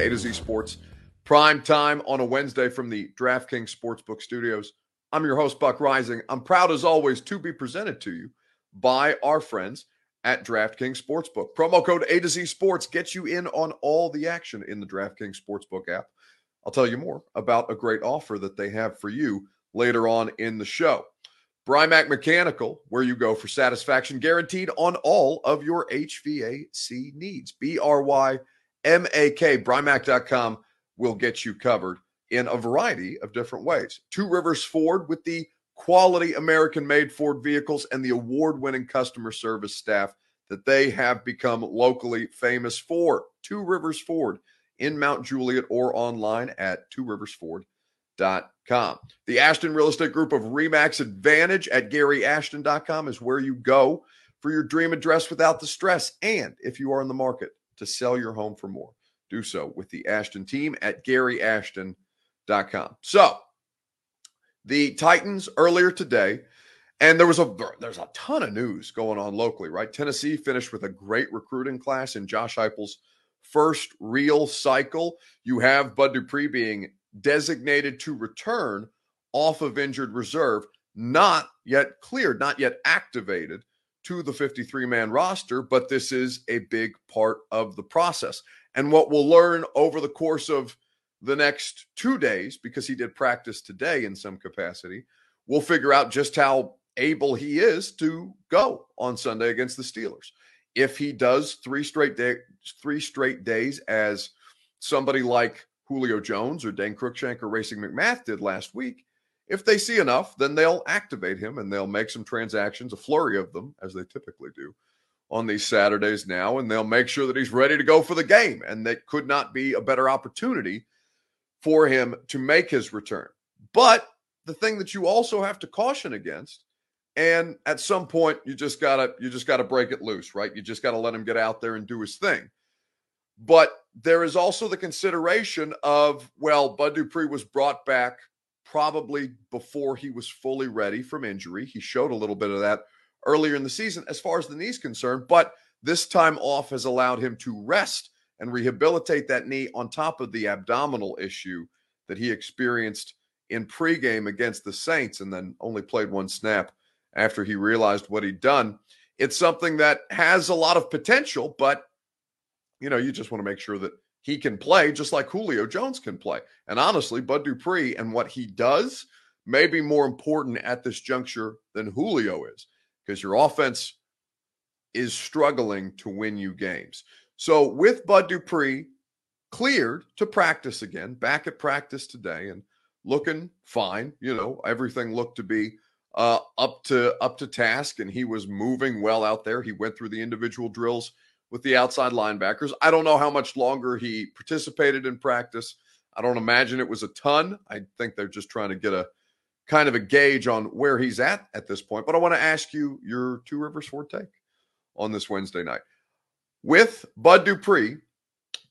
A to Z Sports Prime Time on a Wednesday from the DraftKings Sportsbook Studios. I'm your host, Buck Reising. I'm proud, as always, to be presented to you by our friends at DraftKings Sportsbook. Promo code A to Z Sports gets you in on all the action in the DraftKings Sportsbook app. I'll tell you more about a great offer that they have for you later on in the show. Brymak Mechanical, where you go for satisfaction guaranteed on all of your HVAC needs. B R Y M A K, Brymak.com will get you covered in a variety of different ways. Two Rivers Ford with the quality American made Ford vehicles and the award winning customer service staff that they have become locally famous for. Two Rivers Ford in Mount Juliet or online at tworiversford.com. The Ashton Real Estate Group of Remax Advantage at GaryAshton.com is where you go for your dream address without the stress. And if you are in the market to sell your home for more, do so with the Ashton team at GaryAshton.com. So, the Titans earlier today, and there was a there's a ton of news going on locally, right? Tennessee finished with a great recruiting class in Josh Heupel's first real cycle. You have Bud Dupree being designated to return off of injured reserve, not yet cleared, not yet activated to the 53 man roster, but this is a big part of the process. And what we'll learn over the course of the next two days, because he did practice today in some capacity, we'll figure out just how able he is to go on Sunday against the Steelers. If he does three straight day, three straight days as somebody like Julio Jones or Dane Cruikshank or Racey McMath did last week, if they see enough, then they'll activate him and they'll make some transactions, a flurry of them, as they typically do on these Saturdays now, and they'll make sure that he's ready to go for the game. And that could not be a better opportunity for him to make his return. But the thing that you also have to caution against, and at some point you just gotta you just gotta break it loose, right? You just gotta let him get out there and do his thing. But there is also the consideration of, well, Bud Dupree was brought back probably before he was fully ready from injury. He showed a little bit of that earlier in the season as far as the knee's concerned, but this time off has allowed him to rest and rehabilitate that knee on top of the abdominal issue that he experienced in pregame against the Saints and then only played one snap after he realized what he'd done. It's something that has a lot of potential, but you know, you just want to make sure that he can play just like Julio Jones can play. And honestly, Bud Dupree and what he does may be more important at this juncture than Julio is because your offense is struggling to win you games. So with Bud Dupree cleared to practice again, back at practice today and looking fine, you know, everything looked to be uh, up to up to task and he was moving well out there. He went through the individual drills with the outside linebackers. I don't know how much longer he participated in practice. I don't imagine it was a ton. I think they're just trying to get a kind of a gauge on where he's at at this point. But I want to ask you your two Rivers Ford take on this Wednesday night with Bud Dupree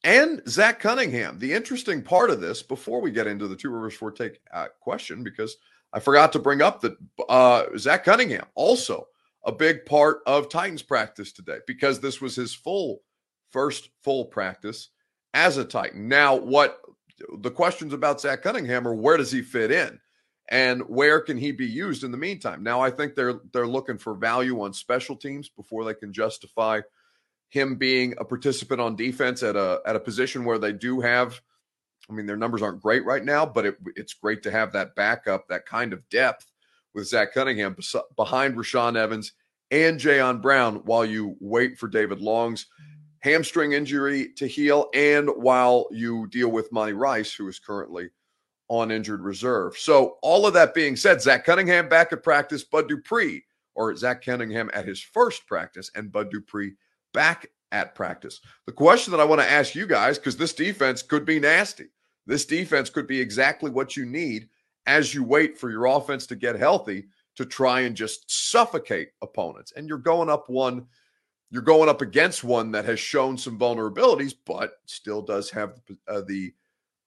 and Zach Cunningham. The interesting part of this, before we get into the two Rivers Ford take uh, question, because I forgot to bring up that uh, Zach Cunningham also a big part of Titans practice today because this was his full first full practice as a Titan. Now, what the questions about Zach Cunningham are where does he fit in? And where can he be used in the meantime? Now, I think they're they're looking for value on special teams before they can justify him being a participant on defense at a at a position where they do have. I mean, their numbers aren't great right now, but it, it's great to have that backup, that kind of depth with Zach Cunningham behind Rashaan Evans and Jayon Brown while you wait for David Long's hamstring injury to heal and while you deal with Monty Rice, who is currently on injured reserve. So, all of that being said, Zach Cunningham back at practice, Bud Dupree, or Zach Cunningham at his first practice, and Bud Dupree back at practice. The question that I want to ask you guys, because this defense could be nasty, this defense could be exactly what you need as you wait for your offense to get healthy to try and just suffocate opponents. And you're going up one, you're going up against one that has shown some vulnerabilities, but still does have uh, the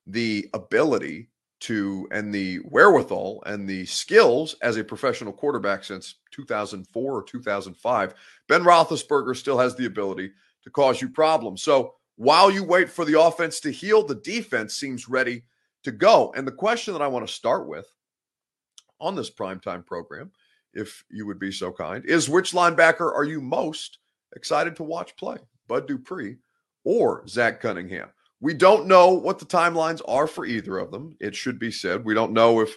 the ability to and the wherewithal and the skills as a professional quarterback since 2004 or 2005. Ben Roethlisberger still has the ability to cause you problems. So, while you wait for the offense to heal, the defense seems ready to go. And the question that I want to start with on this primetime program, if you would be so kind, is which linebacker are you most excited to watch play? Bud Dupree or Zach Cunningham? We don't know what the timelines are for either of them. It should be said. We don't know if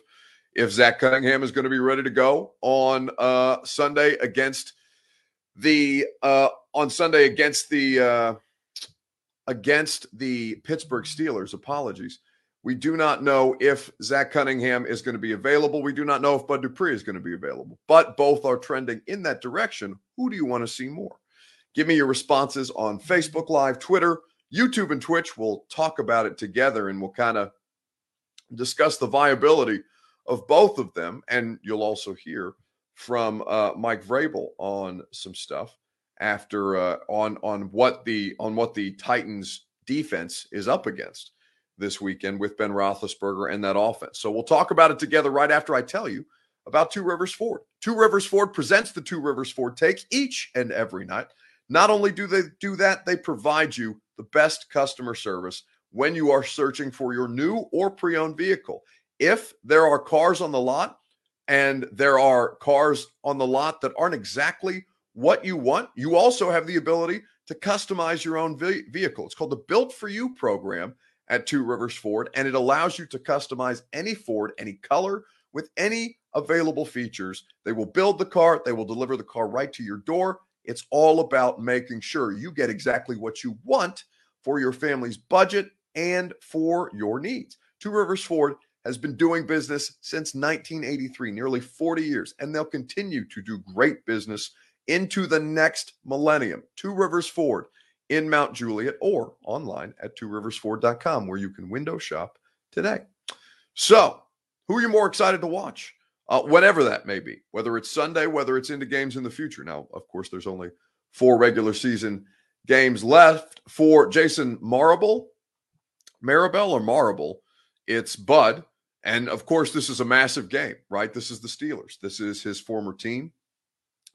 if Zach Cunningham is going to be ready to go on uh, Sunday against the uh, on Sunday against the uh, against the Pittsburgh Steelers. Apologies. We do not know if Zach Cunningham is going to be available. We do not know if Bud Dupree is going to be available, but both are trending in that direction. Who do you want to see more? Give me your responses on Facebook Live, Twitter, YouTube, and Twitch. We'll talk about it together and we'll kind of discuss the viability of both of them. And you'll also hear from uh, Mike Vrabel on some stuff after uh, on on what the on what the Titans defense is up against this weekend with Ben Roethlisberger and that offense. So we'll talk about it together right after I tell you about Two Rivers Ford. Two Rivers Ford presents the Two Rivers Ford Take each and every night. Not only do they do that, they provide you the best customer service when you are searching for your new or pre-owned vehicle. If there are cars on the lot and there are cars on the lot that aren't exactly what you want, you also have the ability to customize your own vehicle. It's called the Built for You program at Two Rivers Ford, and it allows you to customize any Ford, any color, with any available features. They will build the car, they will deliver the car right to your door. It's all about making sure you get exactly what you want for your family's budget and for your needs. Two Rivers Ford has been doing business since 1983, nearly 40 years, and they'll continue to do great business into the next millennium. Two Rivers Ford in Mount Juliet or online at tworiversford.com where you can window shop today. So, who are you more excited to watch? Uh, whatever that may be, whether it's Sunday, whether it's into games in the future. Now, of course, there's only four regular season games left for Jason Marable, Maribel or Marable. It's Bud. And of course, this is a massive game, right? This is the Steelers. This is his former team.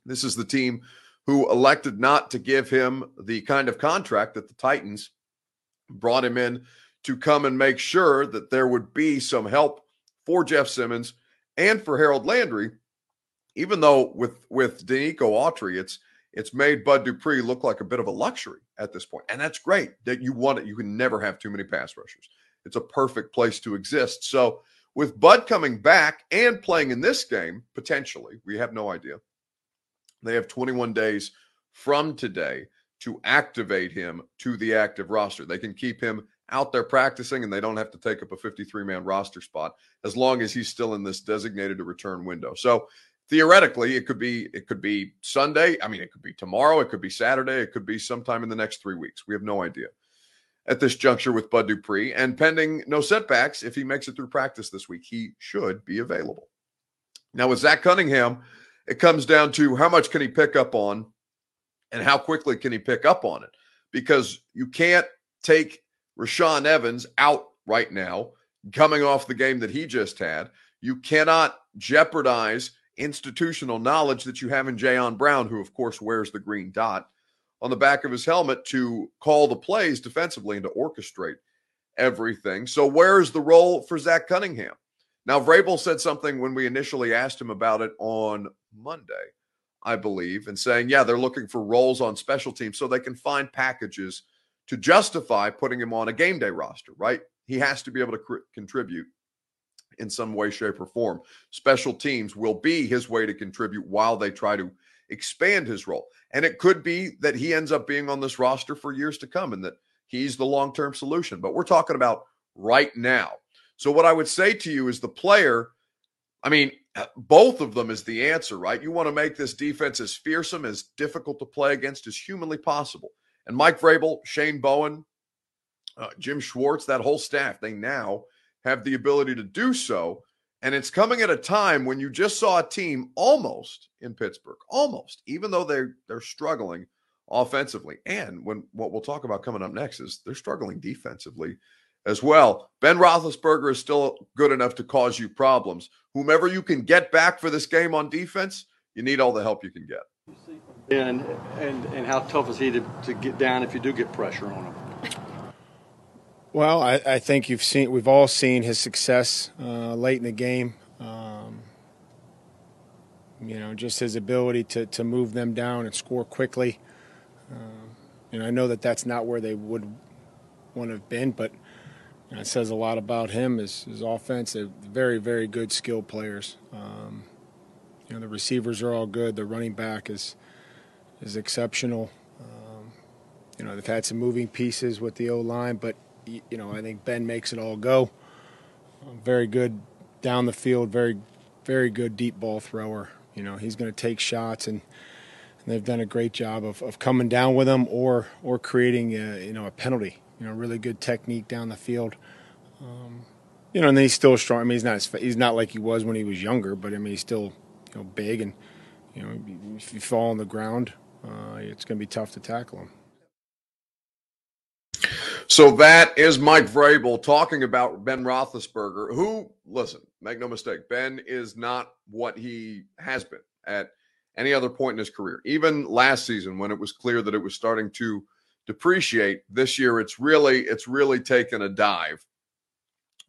This is the team who elected not to give him the kind of contract that the Titans brought him in to come and make sure that there would be some help for Jeff Simmons and for Harold Landry. Even though with with Denico Autry, it's it's made Bud Dupree look like a bit of a luxury at this point, and that's great that you want it. You can never have too many pass rushers. It's a perfect place to exist. So with Bud coming back and playing in this game potentially, we have no idea. They have 21 days from today to activate him to the active roster. They can keep him out there practicing and they don't have to take up a 53 man roster spot as long as he's still in this designated to return window. So theoretically it could be it could be Sunday, I mean it could be tomorrow, it could be Saturday, it could be sometime in the next 3 weeks. We have no idea at this juncture with Bud Dupree and pending no setbacks if he makes it through practice this week, he should be available. Now with Zach Cunningham, it comes down to how much can he pick up on and how quickly can he pick up on it? Because you can't take Rashaan Evans out right now, coming off the game that he just had. You cannot jeopardize institutional knowledge that you have in Jayon Brown, who, of course, wears the green dot on the back of his helmet to call the plays defensively and to orchestrate everything. So, where's the role for Zach Cunningham? Now, Vrabel said something when we initially asked him about it on Monday, I believe, and saying, yeah, they're looking for roles on special teams so they can find packages to justify putting him on a game day roster, right? He has to be able to cr- contribute in some way, shape, or form. Special teams will be his way to contribute while they try to expand his role. And it could be that he ends up being on this roster for years to come and that he's the long term solution. But we're talking about right now. So, what I would say to you is the player, I mean, uh, both of them is the answer, right? You want to make this defense as fearsome, as difficult to play against as humanly possible. And Mike Vrabel, Shane Bowen, uh, Jim Schwartz, that whole staff, they now have the ability to do so. And it's coming at a time when you just saw a team almost in Pittsburgh, almost, even though they're they're struggling offensively. And when what we'll talk about coming up next is they're struggling defensively as well. Ben Roethlisberger is still good enough to cause you problems. Whomever you can get back for this game on defense, you need all the help you can get. And and and how tough is he to, to get down if you do get pressure on him? Well, I, I, think you've seen we've all seen his success uh, late in the game. Um, you know, just his ability to, to move them down and score quickly. Um, and I know that that's not where they would want to have been, but you know, it says a lot about him. His, his offense, very, very good skilled players. Um, you know, the receivers are all good. The running back is is exceptional. Um, you know, they've had some moving pieces with the O line, but you know, I think Ben makes it all go. very good down the field, very, very good deep ball thrower. You know, he's going to take shots, and, and, they've done a great job of, of coming down with him or or creating a, you know a penalty. You know, really good technique down the field. Um, you know, and he's still strong. I mean, he's not he's not like he was when he was younger, but I mean, he's still you know big, and you know, if you fall on the ground, uh, it's going to be tough to tackle him. So that is Mike Vrabel talking about Ben Roethlisberger, who, listen, make no mistake, Ben is not what he has been at any other point in his career. Even last season, when it was clear that it was starting to depreciate, this year it's really it's really taken a dive.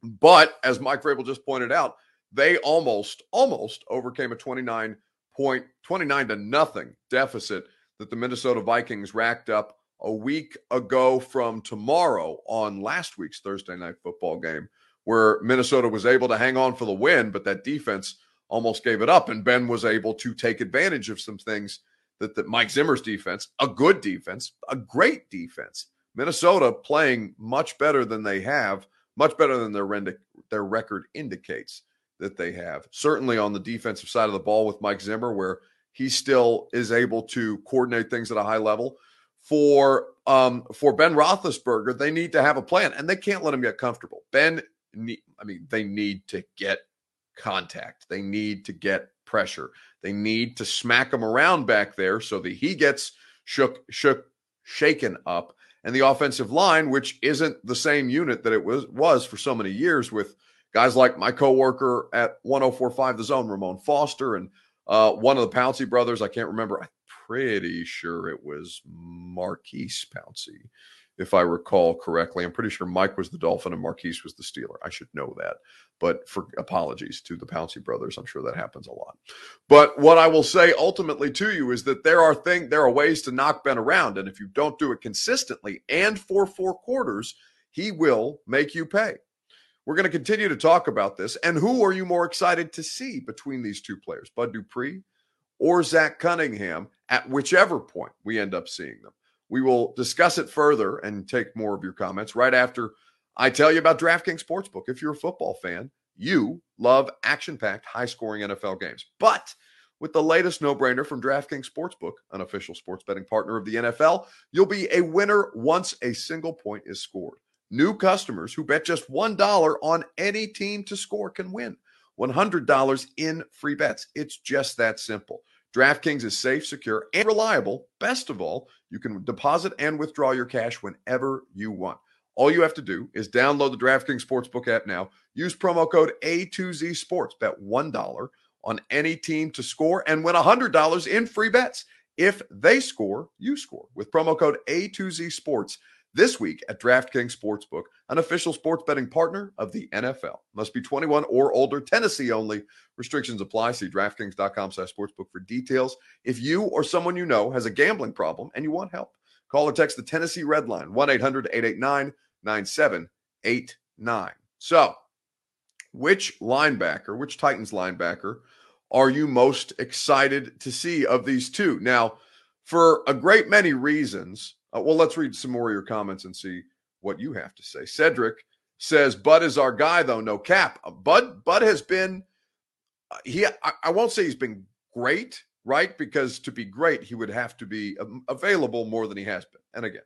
But as Mike Vrabel just pointed out, they almost almost overcame a 29 point 29 to nothing deficit that the Minnesota Vikings racked up a week ago from tomorrow on last week's Thursday night football game, where Minnesota was able to hang on for the win, but that defense almost gave it up. And Ben was able to take advantage of some things that, that Mike Zimmer's defense, a good defense, a great defense. Minnesota playing much better than they have, much better than their, their record indicates that they have. Certainly on the defensive side of the ball with Mike Zimmer, where he still is able to coordinate things at a high level for um, for Ben Roethlisberger, they need to have a plan, and they can't let him get comfortable. Ben, I mean, they need to get contact. They need to get pressure. They need to smack him around back there so that he gets shook, shook, shaken up. And the offensive line, which isn't the same unit that it was was for so many years, with guys like my coworker at 1045 The Zone, Ramon Foster, and uh, one of the Pouncey brothers, I can't remember. I'm pretty sure it was Maurkice Pouncey, if I recall correctly. I'm pretty sure Mike was the Dolphin and Maurkice was the Steeler. I should know that. But for apologies to the Pouncey brothers, I'm sure that happens a lot. But what I will say ultimately to you is that there are things, there are ways to knock Ben around, and if you don't do it consistently and for four quarters, he will make you pay. We're going to continue to talk about this. And who are you more excited to see between these two players, Bud Dupree or Zach Cunningham? at whichever point we end up seeing them. We will discuss it further and take more of your comments right after I tell you about DraftKings Sportsbook. If you're a football fan, you love action packed, high scoring NFL games. But with the latest no brainer from DraftKings Sportsbook, an official sports betting partner of the NFL, you'll be a winner once a single point is scored. New customers who bet just $1 on any team to score can win $100 in free bets. It's just that simple. DraftKings is safe, secure, and reliable. Best of all, you can deposit and withdraw your cash whenever you want. All you have to do is download the DraftKings Sportsbook app now. Use promo code A2Z Sports. Bet $1 on any team to score and win $100 in free bets. If they score, you score with promo code A2Z Sports this week at DraftKings Sportsbook, an official sports betting partner of the NFL. Must be 21 or older, Tennessee only. Restrictions apply. See DraftKings.com slash sportsbook for details. If you or someone you know has a gambling problem and you want help, call or text the Tennessee Red Line, 1-800-889-9789. So, which linebacker, which Titans linebacker are you most excited to see of these two? Now, for a great many reasons, uh, well, let's read some more of your comments and see what you have to say. Cedric says, Bud is our guy, though, no cap. Uh, Bud, Bud has been, uh, he, I, I, won't say he's been great, right? Because to be great, he would have to be available more than he has been. And again,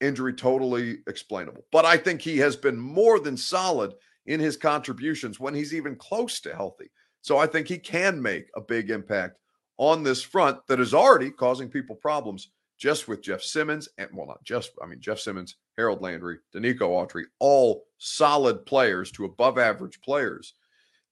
injury totally explainable. But I think he has been more than solid in his contributions when he's even close to healthy. So I think he can make a big impact on this front that is already causing people problems just with Jeff Simmons and well, not just I mean Jeff Simmons, Harold Landry, Denico Autry, all solid players to above average players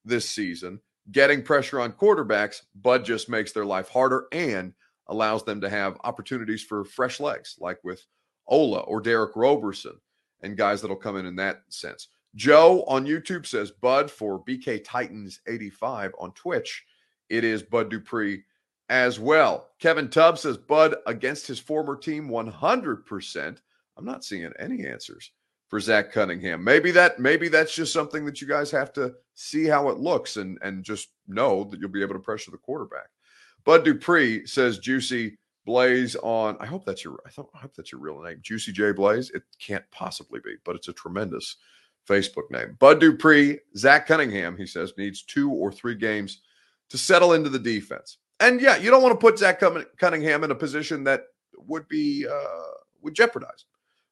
this season. Getting pressure on quarterbacks, Bud just makes their life harder and allows them to have opportunities for fresh legs, like with Ola or Derick Roberson. and guys that'll come in in that sense. Joe on YouTube says Bud for BK Titans 85 on Twitch. It is Bud Dupree as well. Kevin Tubb says Bud against his former team 100%. I'm not seeing any answers for Zach Cunningham. Maybe that maybe that's just something that you guys have to see how it looks and and just know that you'll be able to pressure the quarterback. Bud Dupree says Juicy Blaze on. I hope that's your. I, thought, I hope that's your real name, Juicy J Blaze. It can't possibly be, but it's a tremendous Facebook name. Bud Dupree, Zach Cunningham. He says needs two or three games to settle into the defense. And yeah, you don't want to put Zach Cunningham in a position that would be uh, would jeopardize,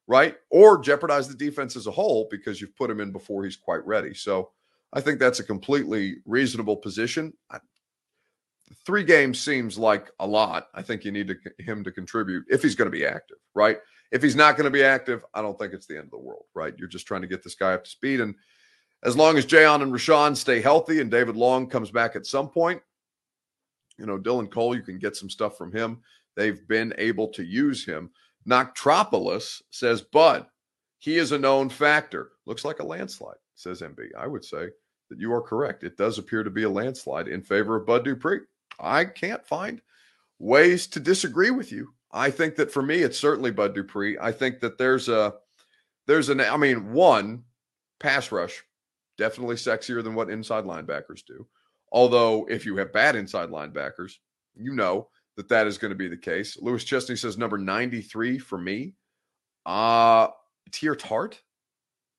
right? Or jeopardize the defense as a whole because you've put him in before he's quite ready. So I think that's a completely reasonable position. I, three games seems like a lot. I think you need to, him to contribute if he's going to be active, right? If he's not going to be active, I don't think it's the end of the world, right? You're just trying to get this guy up to speed. And as long as Jayon and Rashaan stay healthy and David Long comes back at some point, you know, Dylan Cole, you can get some stuff from him. They've been able to use him. Noctropolis says, Bud, he is a known factor. Looks like a landslide, says MB. I would say that you are correct. It does appear to be a landslide in favor of Bud Dupree. I can't find ways to disagree with you. I think that for me, it's certainly Bud Dupree. I think that there's a, there's an, I mean, one pass rush, definitely sexier than what inside linebackers do. Although, if you have bad inside linebackers, you know that that is going to be the case. Lewis Chesney says number 93 for me. Uh, Teair Tart.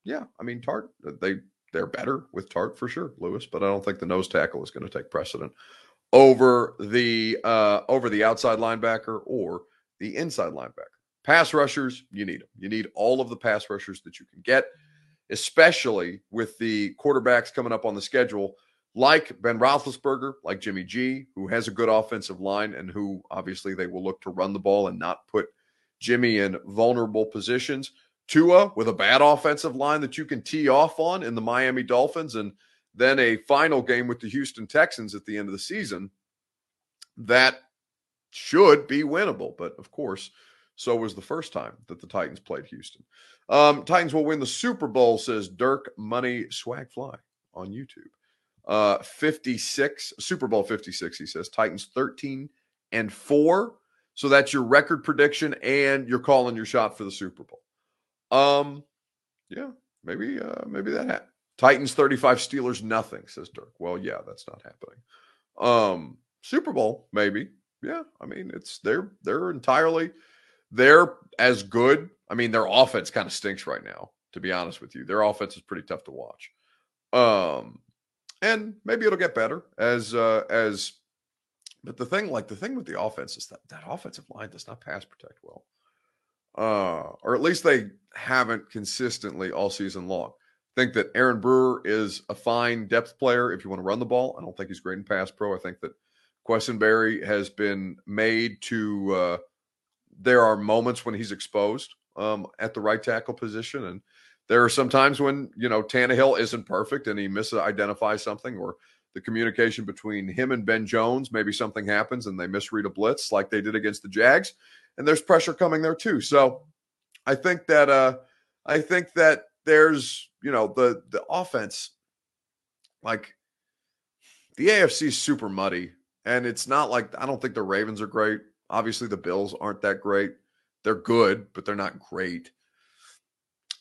Yeah, I mean, Tart, they, they're better with Tart for sure, Lewis, but I don't think the nose tackle is going to take precedent over the uh, over the outside linebacker or the inside linebacker. Pass rushers, you need them. You need all of the pass rushers that you can get, especially with the quarterbacks coming up on the schedule, like Ben Roethlisberger, like Jimmy G, who has a good offensive line and who obviously they will look to run the ball and not put Jimmy in vulnerable positions. Tua with a bad offensive line that you can tee off on in the Miami Dolphins and then a final game with the Houston Texans at the end of the season that should be winnable. But of course, so was the first time that the Titans played Houston. Um, Titans will win the Super Bowl, says Dirk Money Swagfly on YouTube. Uh, 56, Super Bowl 56, he says. Titans 13 and 4. So that's your record prediction, and you're calling your shot for the Super Bowl. Um, yeah, maybe uh maybe that happened. Titans 35, Steelers nothing, says Dirk. Well, yeah, that's not happening. Um, Super Bowl, maybe. Yeah. I mean, it's they're they're entirely they're as good. I mean, their offense kind of stinks right now, to be honest with you. Their offense is pretty tough to watch. Um, and maybe it'll get better as uh as but the thing, like the thing with the offense is that that offensive line does not pass protect well. Uh, or at least they haven't consistently all season long think that Aaron Brewer is a fine depth player if you want to run the ball. I don't think he's great in pass pro. I think that Quessenberry has been made to. Uh, there are moments when he's exposed um, at the right tackle position, and there are some times when you know Tannehill isn't perfect and he misidentifies something, or the communication between him and Ben Jones, maybe something happens and they misread a blitz like they did against the Jags, and there's pressure coming there too. So I think that uh, I think that there's you know the the offense like the AFC is super muddy and it's not like I don't think the Ravens are great. Obviously the Bills aren't that great. They're good, but they're not great.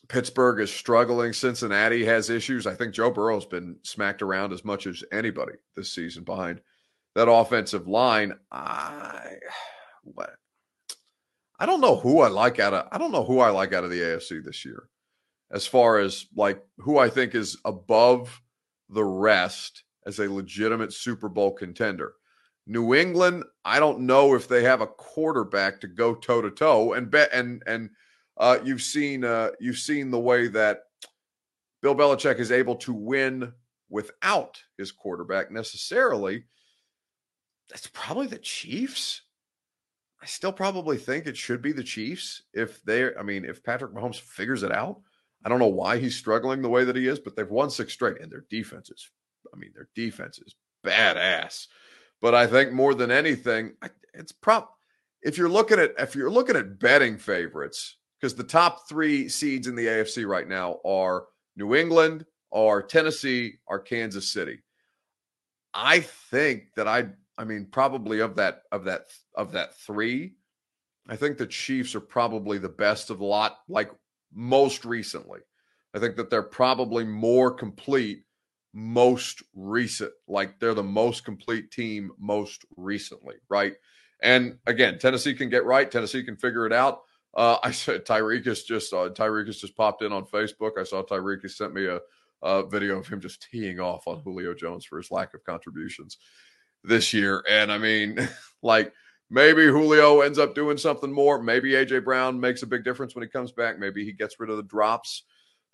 Pittsburgh is struggling. Cincinnati has issues. I think Joe Burrow's been smacked around as much as anybody this season behind that offensive line. I what I don't know who I like out of I don't know who I like out of the AFC this year as far as like who I think is above the rest as a legitimate Super Bowl contender. New England, I don't know if they have a quarterback to go toe to toe, and bet and and uh, you've seen uh, you've seen the way that Bill Belichick is able to win without his quarterback necessarily. That's probably the Chiefs. I still probably think it should be the Chiefs if they. I mean, if Patrick Mahomes figures it out. I don't know why he's struggling the way that he is, but they've won six straight, and their defense is, I mean, their defense is badass. But I think more than anything, it's prop. If you're looking at if you're looking at betting favorites, because the top three seeds in the AFC right now are New England, are Tennessee, are Kansas City. I think that I I mean probably of that of that of that 3, I think the Chiefs are probably the best of the lot like most recently. I think that they're probably more complete most recent like they're the most complete team most recently, right? And again, Tennessee can get right, Tennessee can figure it out. Uh, I said Tyreek is just uh, Tyreek just popped in on Facebook. I saw Tyreek sent me a, a, video of him just teeing off on Julio Jones for his lack of contributions this year. And I mean, like maybe Julio ends up doing something more. Maybe AJ Brown makes a big difference when he comes back. Maybe he gets rid of the drops.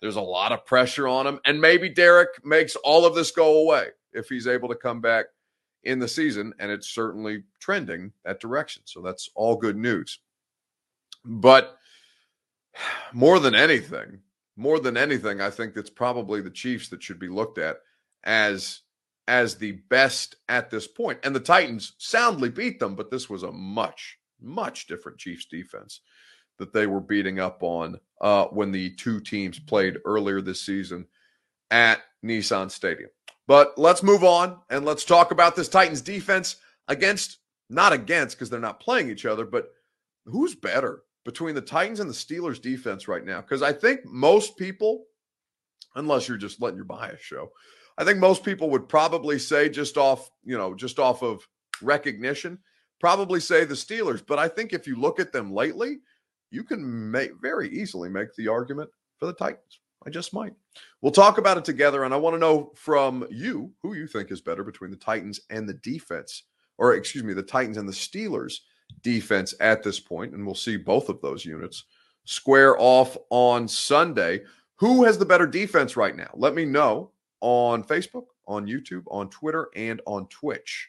There's a lot of pressure on him, and maybe Derrick makes all of this go away if he's able to come back in the season. And it's certainly trending that direction. So that's all good news. But more than anything, more than anything, I think it's probably the Chiefs that should be looked at as as the best at this point. And the Titans soundly beat them, but this was a much, much different Chiefs defense that they were beating up on uh, when the two teams played earlier this season at Nissan Stadium. But let's move on and let's talk about this Titans defense against, not against because they're not playing each other, but who's better? Between the Titans and the Steelers defense right now because I think most people, unless you're just letting your bias show, I think most people would probably say just off, you know, just off of recognition, probably say the Steelers. But I think if you look at them lately, you can make very easily make the argument for the Titans. I just might. We'll talk about it together, and I want to know from you who you think is better between the Titans and the defense, or excuse me, the Titans and the Steelers defense at this point, and we'll see both of those units square off on Sunday. Who has the better defense right now? Let me know on Facebook, on YouTube, on Twitter, and on Twitch.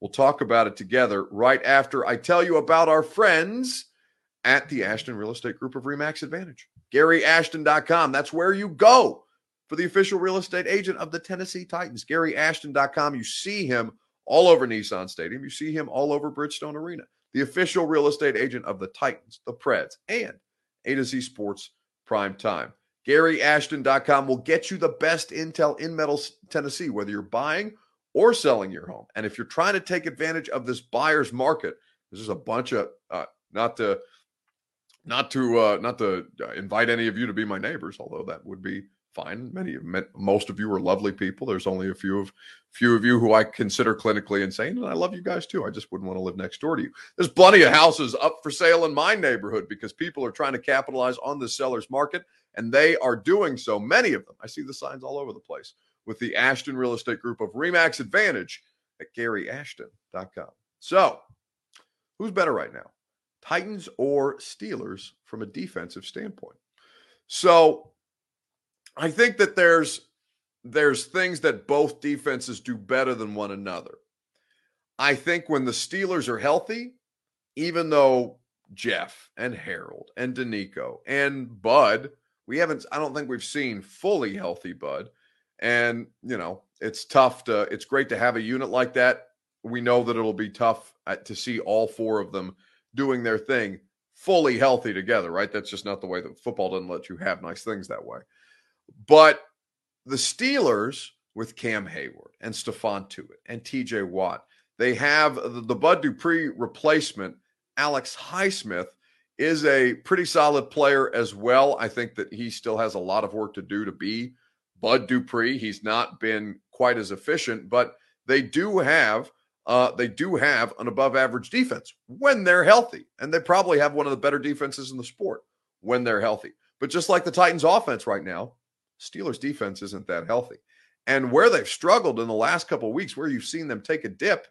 We'll talk about it together right after I tell you about our friends at the Ashton Real Estate Group of Remax Advantage. GaryAshton.com. That's where you go for the official real estate agent of the Tennessee Titans. GaryAshton.com. You see him all over Nissan Stadium. You see him all over Bridgestone Arena the official real estate agent of the Titans, the Preds, and A to Z Sports Prime Time. GaryAshton.com will get you the best intel in Middle Tennessee, whether you're buying or selling your home. And if you're trying to take advantage of this buyer's market, this is a bunch of uh, not to not to uh, not to uh, invite any of you to be my neighbors, although that would be fine. Many, of most of you are lovely people. There's only a few of few of you who I consider clinically insane, and I love you guys too. I just wouldn't want to live next door to you. There's plenty of houses up for sale in my neighborhood because people are trying to capitalize on the seller's market, and they are doing so. Many of them, I see the signs all over the place with the Ashton Real Estate Group of Remax Advantage at GaryAshton.com. So, who's better right now, Titans or Steelers from a defensive standpoint? So I think that there's there's things that both defenses do better than one another. I think when the Steelers are healthy, even though Jeff and Harold and Denico and Bud, we haven't I don't think we've seen fully healthy Bud. And, you know, it's tough to it's great to have a unit like that. We know that it'll be tough uh, to see all four of them doing their thing fully healthy together, right? That's just not the way that football doesn't let you have nice things that way. But the Steelers with Cam Heyward and Stephon Tuitt and TJ Watt, they have the, the Bud Dupree replacement, Alex Highsmith, is a pretty solid player as well. I think that he still has a lot of work to do to be Bud Dupree. He's not been quite as efficient, but they do have uh, they do have an above average defense when they're healthy, and they probably have one of the better defenses in the sport when they're healthy. But just like the Titans' offense right now, Steelers defense isn't that healthy. And where they've struggled in the last couple weeks, where you've seen them take a dip,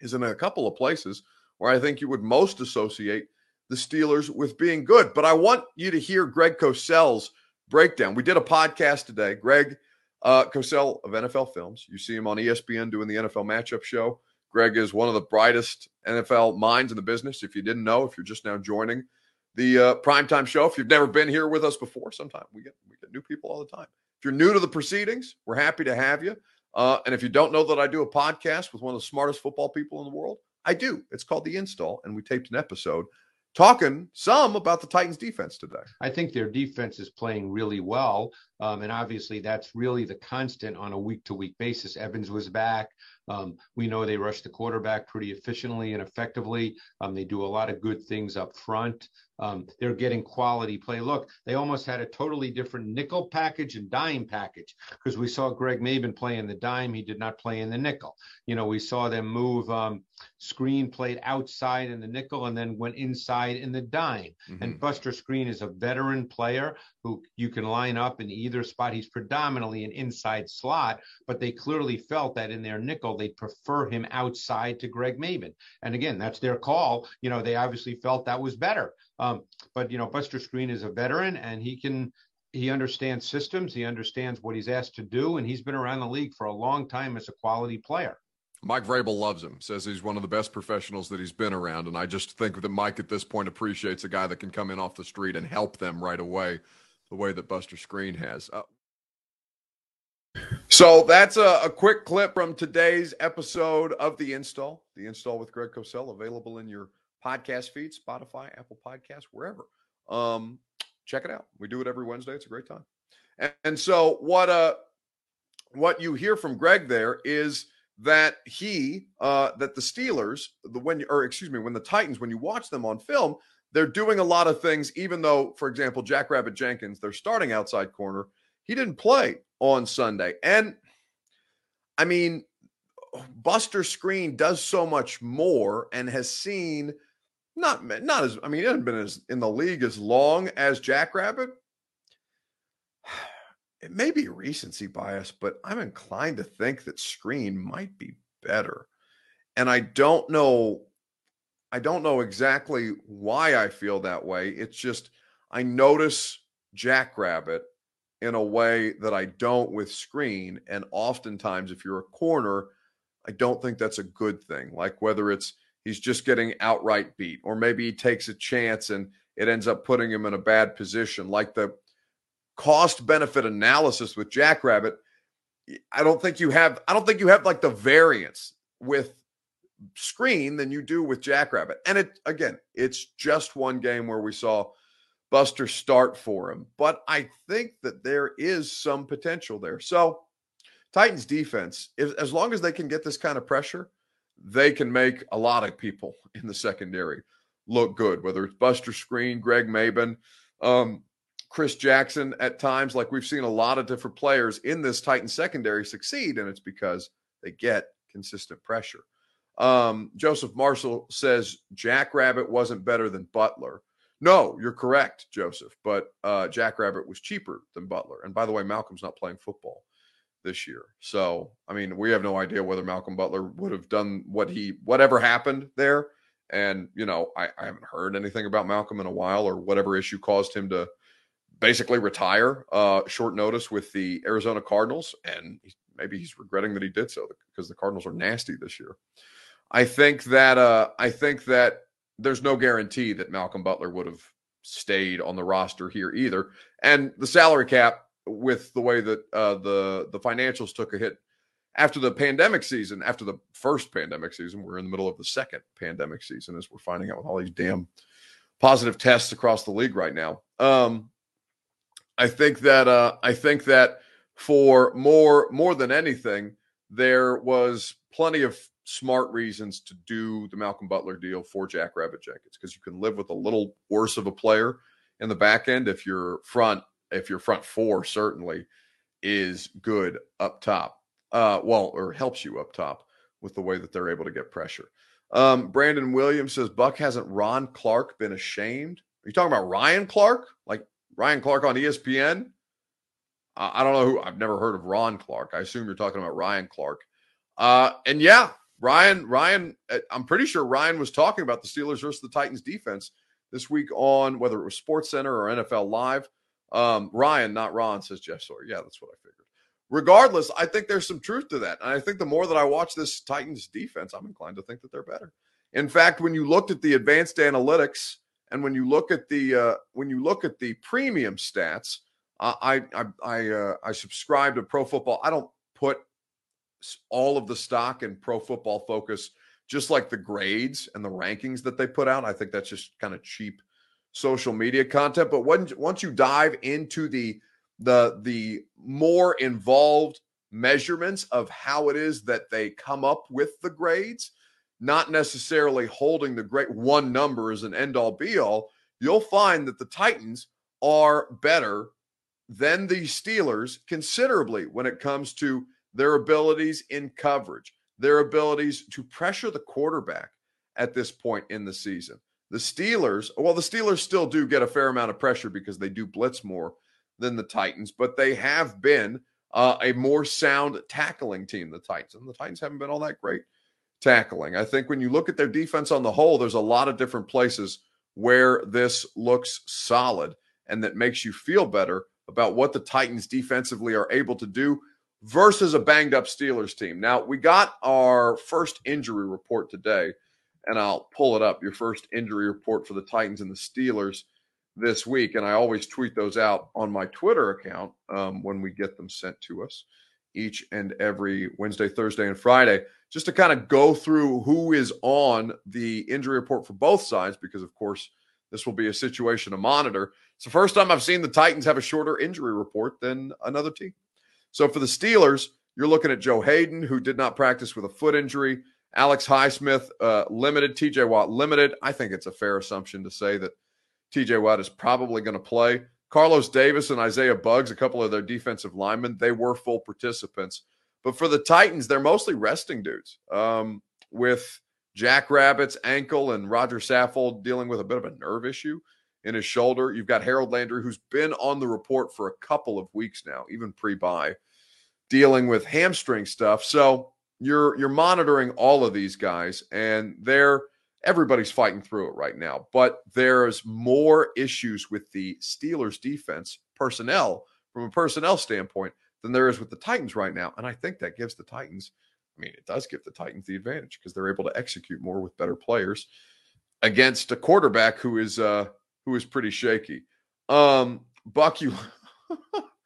is in a couple of places where I think you would most associate the Steelers with being good. But I want you to hear Greg Cosell's breakdown. We did a podcast today. Greg uh, Cosell of NFL Films. You see him on ESPN doing the NFL matchup show. Greg is one of the brightest NFL minds in the business. If you didn't know, if you're just now joining the uh, primetime show, if you've never been here with us before, sometime we get we get new people all the time. If you're new to the proceedings, we're happy to have you. Uh, and if you don't know that I do a podcast with one of the smartest football people in the world, I do. It's called The Install, and we taped an episode talking some about the Titans defense today. I think their defense is playing really well. Um, and obviously, that's really the constant on a week to week basis. Evans was back. Um, we know they rush the quarterback pretty efficiently and effectively. Um, they do a lot of good things up front. Um, they're getting quality play. Look, they almost had a totally different nickel package and dime package because we saw Greg Mabin play in the dime. He did not play in the nickel. You know, we saw them move um, Skrine played outside in the nickel and then went inside in the dime. Mm-hmm. And Buster Skrine is a veteran player who you can line up in either spot. He's predominantly an inside slot, but they clearly felt that in their nickel, they prefer him outside to Greg Mabin. And again, that's their call. You know, they obviously felt that was better. Um, but you know, Buster Skrine is a veteran, and he can he understands systems. He understands what he's asked to do, and he's been around the league for a long time as a quality player. Mike Vrabel loves him. Says he's one of the best professionals that he's been around, and I just think that Mike at this point appreciates a guy that can come in off the street and help them right away, the way that Buster Skrine has. Uh, so that's a, a, quick clip from today's episode of the install. The install with Greg Cosell available in your podcast feed, Spotify, Apple Podcasts, wherever. Um, check it out. We do it every Wednesday. It's a great time. And, and so what uh what you hear from Greg there is that he uh that the Steelers, the when or excuse me, when the Titans, when you watch them on film, they're doing a lot of things, even though, for example, Jackrabbit Jenkins, they're starting outside corner, he didn't play on Sunday. And I mean, Buster Skrine does so much more and has seen – not not as I mean, he hasn't been as in the league as long as Jackrabbit. It may be recency bias, but I'm inclined to think that Skrine might be better. And I don't know I don't know exactly why I feel that way. It's just I notice Jackrabbit in a way that I don't with Skrine And oftentimes, if you're a corner, I don't think that's a good thing. Like whether it's he's just getting outright beat, or maybe he takes a chance and it ends up putting him in a bad position. Like the cost benefit analysis with Jackrabbit, I don't think you have. I don't think you have like the variance with Skrine than you do with Jackrabbit. And it again, it's just one game where we saw Buster start for him, but I think that there is some potential there. So Titans defense, if, as long as they can get this kind of pressure, they can make a lot of people in the secondary look good, whether it's Buster Skrine, Greg Mabin, um, Chris Jackson at times. Like we've seen a lot of different players in this Titan secondary succeed, and it's because they get consistent pressure. Um, Joseph Marshall says Jackrabbit wasn't better than Butler. No, you're correct, Joseph, but uh, Jackrabbit was cheaper than Butler. And by the way, Malcolm's not playing football this year. So, I mean, we have no idea whether Malcolm Butler would have done what he, whatever happened there. And, you know, I, I haven't heard anything about Malcolm in a while or whatever issue caused him to basically retire uh, short notice with the Arizona Cardinals. And maybe he's regretting that he did so because the Cardinals are nasty this year. I think that, uh, I think that there's no guarantee that Malcolm Butler would have stayed on the roster here either. And the salary cap with the way that uh, the the financials took a hit after the pandemic season. After the first pandemic season, we're in the middle of the second pandemic season as we're finding out with all these damn positive tests across the league right now. Um, I think that uh, I think that for more more than anything, there was plenty of smart reasons to do the Malcolm Butler deal for Jackrabbit Jenkins because you can live with a little worse of a player in the back end if your front if your front four certainly is good up top. Uh, well, or helps you up top with the way that they're able to get pressure. Um, Brandon Williams says Buck hasn't Ron Clark been ashamed? Are you talking about Ryan Clark? Like Ryan Clark on ESPN? I don't know who I've never heard of Ron Clark. I assume you're talking about Ryan Clark. Uh, and yeah, Ryan, Ryan, uh, I'm pretty sure Ryan was talking about the Steelers versus the Titans defense this week on whether it was Sports Center or NFL Live. Um, Ryan, not Ron, says Jeff Sawyer. Yeah, that's what I figured. Regardless, I think there's some truth to that. And I think the more that I watch this Titans defense, I'm inclined to think that they're better. In fact, when you looked at the advanced analytics and when you look at the uh, when you look at the premium stats, I I I, uh, I subscribe to Pro Football. I don't put all of the stock in Pro Football Focus just like the grades and the rankings that they put out. I think that's just kind of cheap social media content. But when, once you dive into the the the more involved measurements of how it is that they come up with the grades, not necessarily holding the great one number as an end all be all, you'll find that the Titans are better than the Steelers considerably when it comes to their abilities in coverage, their abilities to pressure the quarterback at this point in the season. The Steelers, well, the Steelers still do get a fair amount of pressure because they do blitz more than the Titans, but they have been uh, a more sound tackling team, the Titans. And the Titans haven't been all that great tackling. I think when you look at their defense on the whole, there's a lot of different places where this looks solid and that makes you feel better about what the Titans defensively are able to do versus a banged up Steelers team. Now, we got our first injury report today, and I'll pull it up your first injury report for the Titans and the Steelers this week. And I always tweet those out on my Twitter account um, when we get them sent to us each and every Wednesday, Thursday, and Friday, just to kind of go through who is on the injury report for both sides, because of course, this will be a situation to monitor. It's the first time I've seen the Titans have a shorter injury report than another team. So for the Steelers, you're looking at Joe Haden, who did not practice with a foot injury. Alex Highsmith, uh, limited. TJ Watt, limited. I think it's a fair assumption to say that TJ Watt is probably going to play. Carlos Davis and Isaiah Buggs, a couple of their defensive linemen, they were full participants. But for the Titans, they're mostly resting dudes. Um, with Jackrabbit's ankle and Roger Saffold dealing with a bit of a nerve issue in his shoulder. You've got Harold Landry, who's been on the report for a couple of weeks now, even pre bye, dealing with hamstring stuff. So you're you're monitoring all of these guys, and they're everybody's fighting through it right now. But there's more issues with the Steelers defense personnel from a personnel standpoint than there is with the Titans right now. And I think that gives the Titans, I mean, it does give the Titans the advantage because they're able to execute more with better players against a quarterback who is uh who is pretty shaky. Um Buck you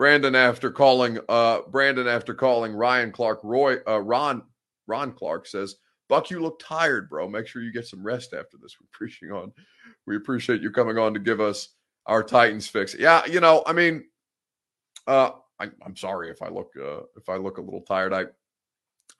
Brandon after calling uh Brandon after calling Ryan Clark Roy uh Ron Ron Clark says Buck, you look tired, bro. Make sure you get some rest after this. We appreciate on. We appreciate you coming on to give us our Titans fix. Yeah, you know, I mean, uh, I, am sorry if I look uh, if I look a little tired. I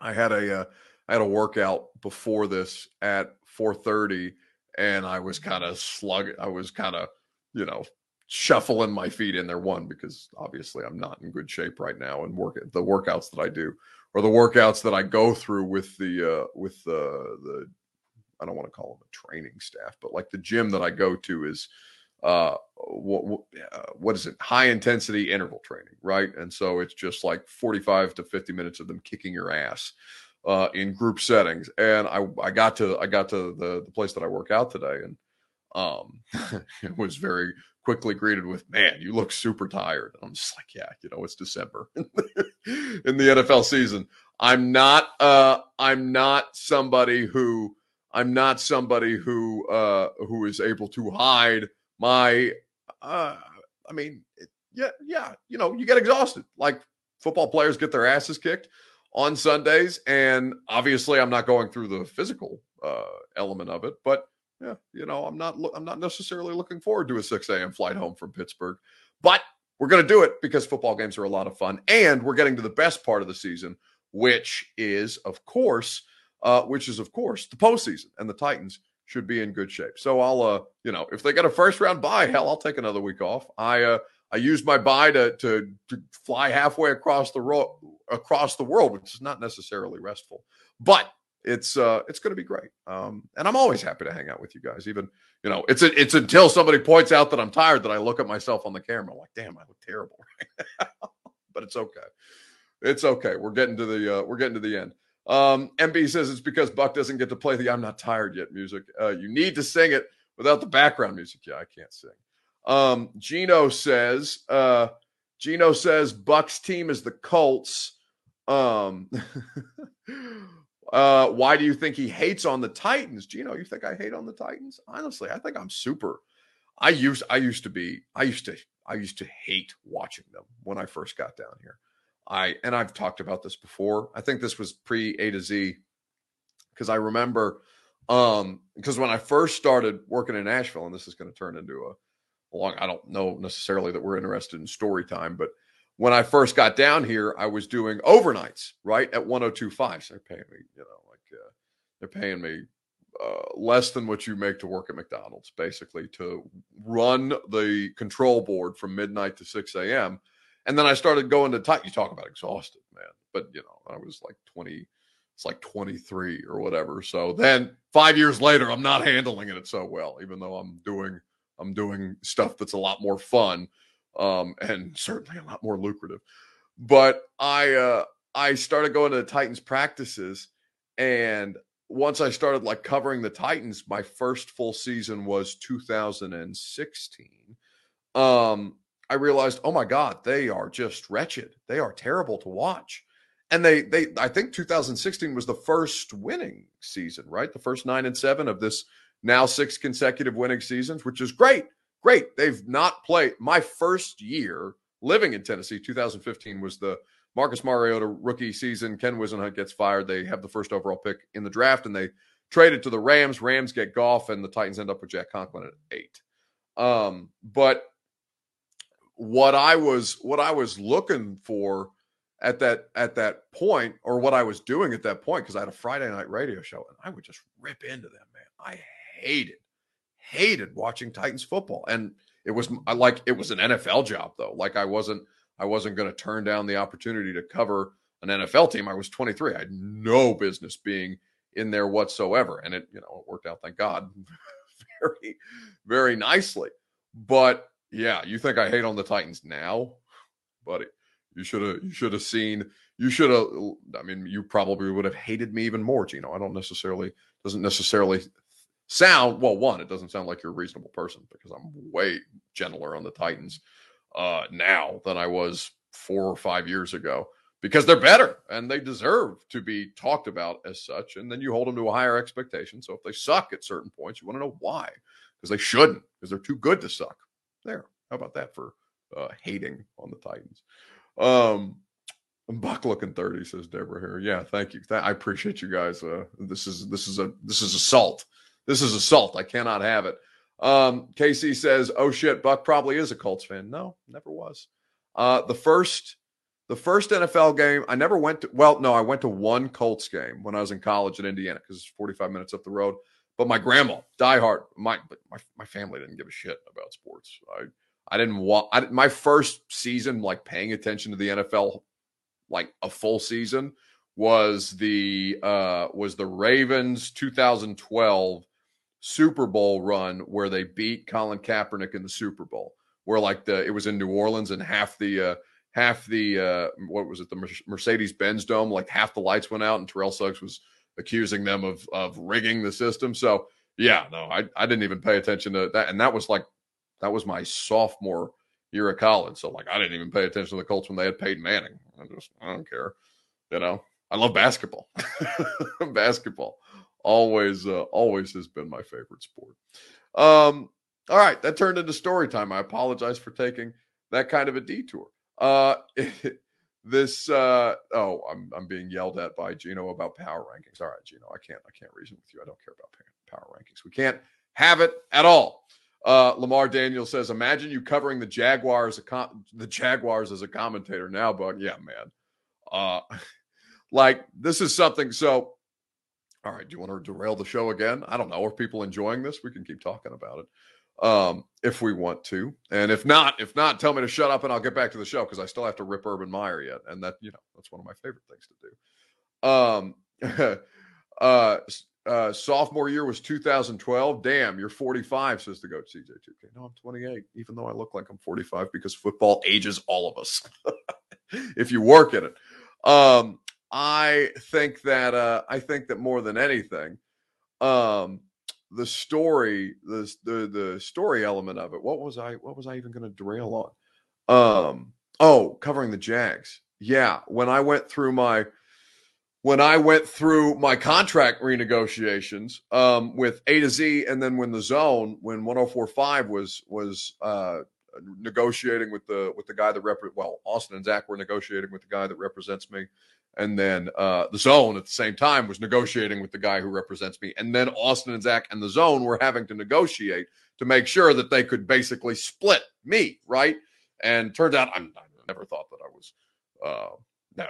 I had a uh, I had a workout before this at 4:30, and I was kind of slug. I was kind of you know shuffling my feet in there one because obviously I'm not in good shape right now and work the workouts that I do or the workouts that I go through with the uh, with the the I don't want to call them a training staff, but like the gym that I go to is uh what, uh, what is it? High intensity interval training right? And so it's just like 45 to 50 minutes of them kicking your ass uh in group settings. And i i got to i got to the the place that i work out today and um it was very quickly greeted with, "Man, you look super tired." I'm just like, "Yeah, you know, it's December in the NFL season. I'm not uh I'm not somebody who I'm not somebody who uh who is able to hide my uh I mean, it, yeah, yeah, you know, you get exhausted. Like football players get their asses kicked on Sundays and obviously I'm not going through the physical uh element of it, but yeah, you know, I'm not I'm not necessarily looking forward to a 6 a.m. flight home from Pittsburgh, but we're going to do it because football games are a lot of fun, and we're getting to the best part of the season, which is, of course, uh, which is of course the postseason, and the Titans should be in good shape. So I'll, uh, you know, if they get a first round bye, hell, I'll take another week off. I, uh, I used my bye to, to, to fly halfway across the ro- across the world, which is not necessarily restful, but it's uh it's going to be great um and i'm always happy to hang out with you guys even you know it's a, it's until somebody points out that i'm tired that i look at myself on the camera like damn i look terrible but it's okay it's okay we're getting to the uh we're getting to the end. Um mb says it's because buck doesn't get to play the i'm not tired yet music uh you need to sing it without the background music. Yeah i can't sing. Um gino says uh gino says buck's team is the colts um Uh, why do you think he hates on the Titans? Gino, you think I hate on the Titans? Honestly, I think I'm super. I used I used to be I used to I used to hate watching them when I first got down here. I and I've talked about this before. I think this was pre A to Z because I remember um because when I first started working in Nashville, and this is going to turn into a, a long, I don't know necessarily that we're interested in story time, but when I first got down here, I was doing overnights right at 1025. So they're paying me, you know, like uh, they're paying me uh, less than what you make to work at McDonald's, basically, to run the control board from midnight to 6 a.m. And then I started going to tight. You talk about exhausted, man. But, you know, I was like 20, it's like 23 or whatever. So then five years later, I'm not handling it so well, even though I'm doing, I'm doing stuff that's a lot more fun um, and certainly a lot more lucrative. But I, uh, I started going to the Titans practices and once I started like covering the Titans, my first full season was 2016. Um, I realized, oh my God, they are just wretched. They are terrible to watch. And they they I think 2016 was the first winning season, right? The first nine and seven of this now six consecutive winning seasons, which is great. Great. They've not played my first year living in Tennessee, 2015 was the Marcus Mariota rookie season. Ken Whisenhunt gets fired. They have the first overall pick in the draft, and they trade it to the Rams. Rams get Goff, and the Titans end up with Jack Conklin at eight. Um, but what I was what I was looking for at that at that point, or what I was doing at that point, because I had a Friday night radio show, and I would just rip into them, man. I hated hated watching Titans football, and it was like it was an NFL job though. Like I wasn't I wasn't going to turn down the opportunity to cover an NFL team. I was 23. I had no business being in there whatsoever. And it, you know, it worked out, thank God, very, very nicely. But yeah, you think I hate on the Titans now, buddy? You should have you should have seen you should have I mean, you probably would have hated me even more, Gino. I don't necessarily doesn't necessarily sound well, one, it doesn't sound like you're a reasonable person because I'm way gentler on the Titans uh, now than I was four or five years ago because they're better and they deserve to be talked about as such. And then you hold them to a higher expectation. So if they suck at certain points, you want to know why because they shouldn't because they're too good to suck. There. How about that for uh, hating on the Titans? Um, Buck looking 30 says Deborah here. Yeah, thank you. I appreciate you guys. Uh, this is this is a this is assault. This is assault. I cannot have it. Um, Casey says, "Oh shit, Buck probably is a Colts fan." No, never was. Uh, the first, the first NFL game, I never went to. Well, no, I went to one Colts game when I was in college in Indiana because it's 45 minutes up the road. But my grandma, diehard, my my my family didn't give a shit about sports. I I didn't want I, my first season like paying attention to the NFL, like a full season was the uh was the Ravens 2012 Super Bowl run where they beat Colin Kaepernick in the Super Bowl, where like the it was in New Orleans and half the uh, half the uh, what was it the Mercedes Benz Dome like half the lights went out and Terrell Suggs was accusing them of of rigging the system. So yeah, no, I I didn't even pay attention to that, and that was like that was my sophomore year of college. So like I didn't even pay attention to the Colts when they had Peyton Manning. I just I don't care, you know. I love basketball. basketball always uh, always has been my favorite sport. Um, all right, that turned into story time. I apologize for taking that kind of a detour. Uh, this uh, oh, I'm I'm being yelled at by Gino about power rankings. All right, Gino, I can't I can't reason with you. I don't care about power rankings. We can't have it at all. Uh, Lamar Daniel says, "Imagine you covering the Jaguars, com- the Jaguars as a commentator now." But yeah, man, uh, like this is something. So all right, do you want to derail the show again? I don't know. Are people enjoying this? We can keep talking about it um, if we want to. And if not, if not, tell me to shut up and I'll get back to the show because I still have to rip Urban Meyer yet. And that, you know, that's one of my favorite things to do. Um, uh, uh, sophomore year was 2012. Damn, you're 45, says the goat CJ2K. No, I'm 28, even though I look like I'm 45 because football ages all of us if you work in it. Um, I think that uh, I think that more than anything, um, the story, the the the story element of it. What was I? What was I even going to derail on? Um, oh, covering the Jags. Yeah, when I went through my when I went through my contract renegotiations um, with A to Z, and then when the zone, when 1045 was was uh, negotiating with the with the guy that rep well Austin and Zach were negotiating with the guy that represents me and then uh, the zone at the same time was negotiating with the guy who represents me. And then Austin and Zach and the zone were having to negotiate to make sure that they could basically split me, right? And turns out I'm, I never thought that I was. Uh, no,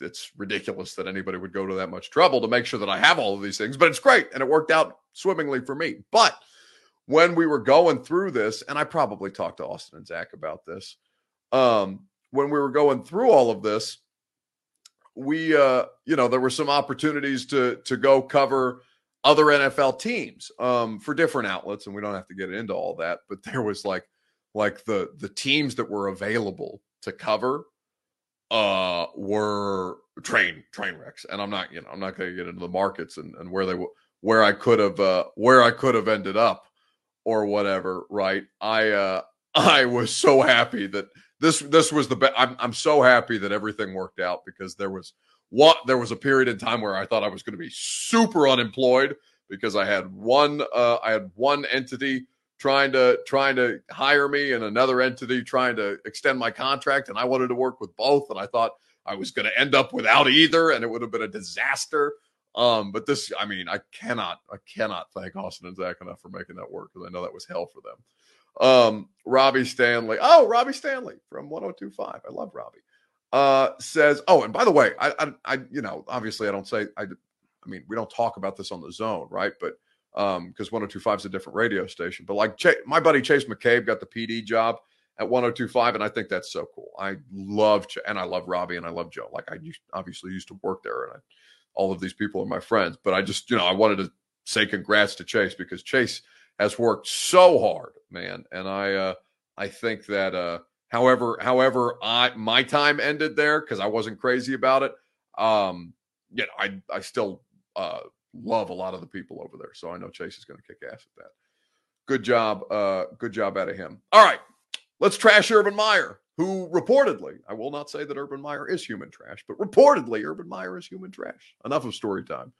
it's ridiculous that anybody would go to that much trouble to make sure that I have all of these things, but it's great and it worked out swimmingly for me. But when we were going through this, and I probably talked to Austin and Zach about this, um, when we were going through all of this, we uh you know there were some opportunities to to go cover other NFL teams um for different outlets and we don't have to get into all that but there was like like the the teams that were available to cover uh were train train wrecks. And I'm not you know I'm not going to get into the markets and and where they were where I could have uh where I could have ended up or whatever right? I uh I was so happy that this this was the best. I'm I'm so happy that everything worked out because there was what there was a period in time where I thought I was going to be super unemployed because I had one uh, I had one entity trying to trying to hire me and another entity trying to extend my contract and I wanted to work with both and I thought I was going to end up without either and it would have been a disaster. Um, but this, I mean, I cannot, I cannot thank Austin and Zach enough for making that work because I know that was hell for them. Um, Robbie Stanley. Oh, Robbie Stanley from 1025. I love Robbie. Uh, says, oh, and by the way, I, I, I, you know, obviously I don't say, I, I mean, we don't talk about this on the zone, right? But, um, because 1025 is a different radio station, but like Ch- my buddy Chase McCabe got the PD job at 1025, and I think that's so cool. I love, Ch- and I love Robbie and I love Joe. Like I used, obviously used to work there, and I, all of these people are my friends, but I just, you know, I wanted to say congrats to Chase because Chase, has worked so hard, man. And I uh, I think that uh, however however I my time ended there because I wasn't crazy about it. Um, know, I I still uh, love a lot of the people over there, so I know Chase is going to kick ass at that. Good job, uh, good job out of him. All right, let's trash Urban Meyer, who reportedly, I will not say that Urban Meyer is human trash, but reportedly Urban Meyer is human trash. Enough of story time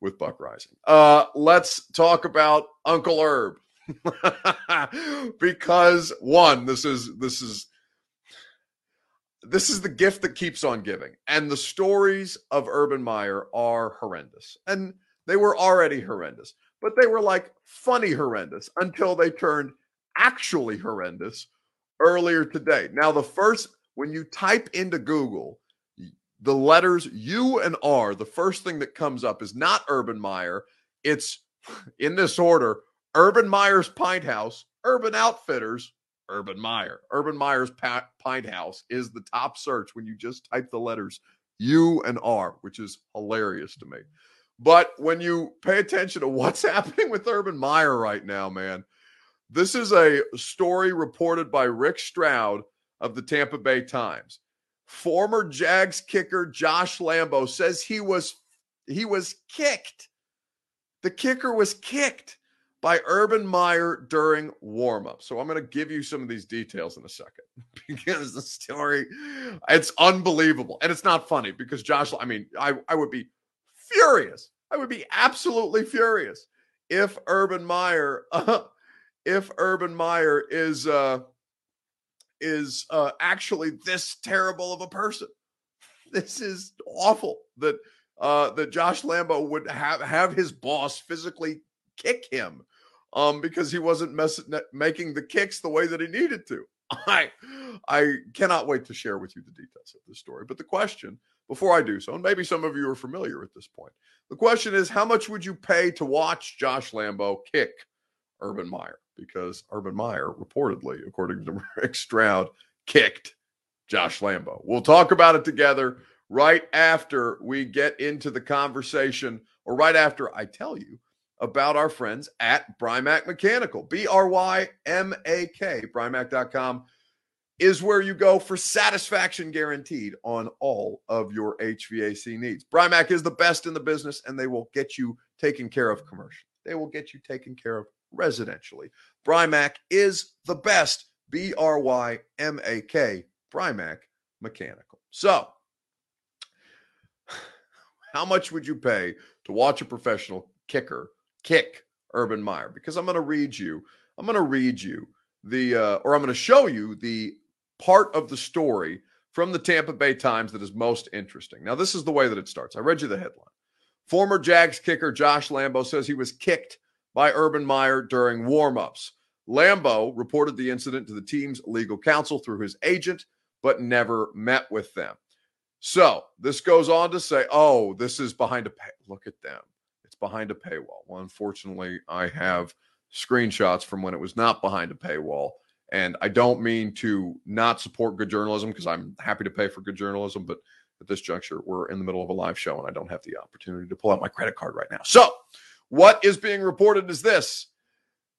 with Buck Reising. Uh, let's talk about Uncle Herb. because one, this is this is this is the gift that keeps on giving. And the stories of Urban Meyer are horrendous. And they were already horrendous, but they were like funny horrendous until they turned actually horrendous earlier today. Now, the first, when you type into Google the letters U and R, the first thing that comes up is not Urban Meyer. It's in this order Urban Meyer's Pint House, Urban Outfitters, Urban Meyer. Urban Meyer's Pint House is the top search when you just type the letters U and R, which is hilarious to me. But when you pay attention to what's happening with Urban Meyer right now, man, this is a story reported by Rick Stroud of the Tampa Bay Times. Former Jags kicker Josh Lambo says he was he was kicked. The kicker was kicked by Urban Meyer during warmup. So I'm going to give you some of these details in a second because the story it's unbelievable and it's not funny because Josh I mean I I would be furious. I would be absolutely furious if Urban Meyer uh, if Urban Meyer is uh is uh, actually this terrible of a person. This is awful that uh, that Josh Lambo would have have his boss physically kick him um, because he wasn't mess- making the kicks the way that he needed to. I I cannot wait to share with you the details of this story. But the question, before I do so, and maybe some of you are familiar at this point, the question is, how much would you pay to watch Josh Lambo kick Urban Meyer? because Urban Meyer reportedly, according to Rick Stroud, kicked Josh Lambo. We'll talk about it together right after we get into the conversation, or right after I tell you about our friends at Brymak Mechanical. B R Y M A K, Brymak.com is where you go for satisfaction guaranteed on all of your HVAC needs. Brymak is the best in the business and they will get you taken care of commercially. They will get you taken care of residentially. Brymak is the best. B R Y M A K, Brymak Mechanical. So, how much would you pay to watch a professional kicker kick Urban Meyer? Because I'm going to read you, I'm going to read you the, uh, or I'm going to show you the part of the story from the Tampa Bay Times that is most interesting. Now, this is the way that it starts. I read you the headline. Former Jags kicker Josh Lambo says he was kicked by Urban Meyer during warmups. Lambo reported the incident to the team's legal counsel through his agent, but never met with them. So this goes on to say, oh, this is behind a pay. Look at them. Behind a paywall. Well, unfortunately, I have screenshots from when it was not behind a paywall. And I don't mean to not support good journalism because I'm happy to pay for good journalism, but at this juncture, we're in the middle of a live show and I don't have the opportunity to pull out my credit card right now. So, what is being reported is this.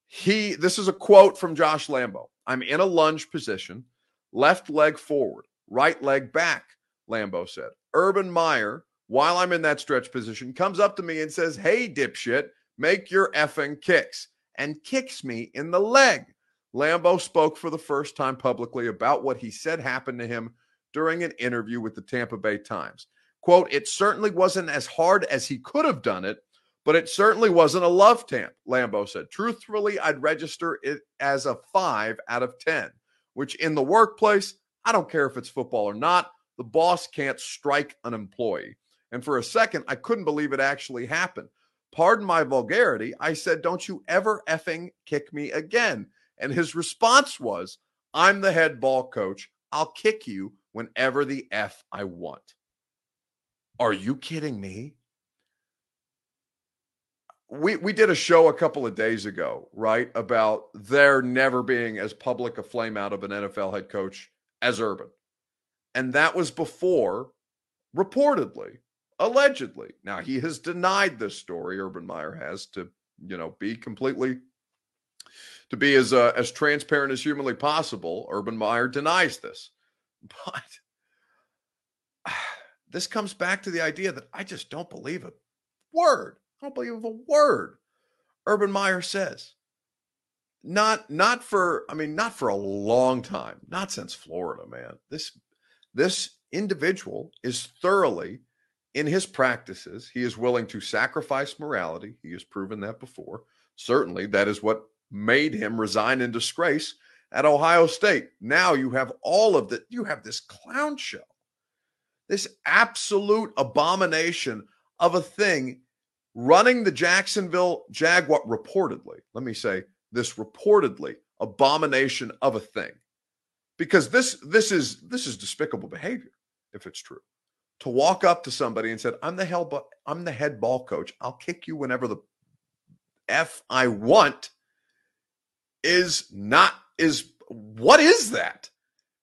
He this is a quote from Josh Lambo. I'm in a lunge position, left leg forward, right leg back, Lambo said. Urban Meyer, while I'm in that stretch position, comes up to me and says, "Hey dipshit, make your effing kicks." And kicks me in the leg. Lambo spoke for the first time publicly about what he said happened to him during an interview with the Tampa Bay Times. Quote, it certainly wasn't as hard as he could have done it, but it certainly wasn't a love tamp, Lambo said. Truthfully, I'd register it as a five out of 10, which in the workplace, I don't care if it's football or not, the boss can't strike an employee. And for a second, I couldn't believe it actually happened. Pardon my vulgarity. I said, Don't you ever effing kick me again. And his response was, I'm the head ball coach. I'll kick you whenever the F I want. Are you kidding me? We we did a show a couple of days ago, right, about there never being as public a flame out of an NFL head coach as Urban. And that was before reportedly, allegedly. Now he has denied this story Urban Meyer has to, you know, be completely to be as uh, as transparent as humanly possible. Urban Meyer denies this. But this comes back to the idea that I just don't believe a word. I don't believe a word Urban Meyer says. Not not for I mean not for a long time. Not since Florida, man. This this individual is thoroughly in his practices. He is willing to sacrifice morality. He has proven that before. Certainly that is what made him resign in disgrace at Ohio State. Now you have all of that. You have this clown show, this absolute abomination of a thing running the Jacksonville Jaguar reportedly. Let me say this reportedly abomination of a thing. Because this this is this is despicable behavior if it's true. To walk up to somebody and said, "I'm the hell I'm the head ball coach. I'll kick you whenever the f I want." is not is what is that?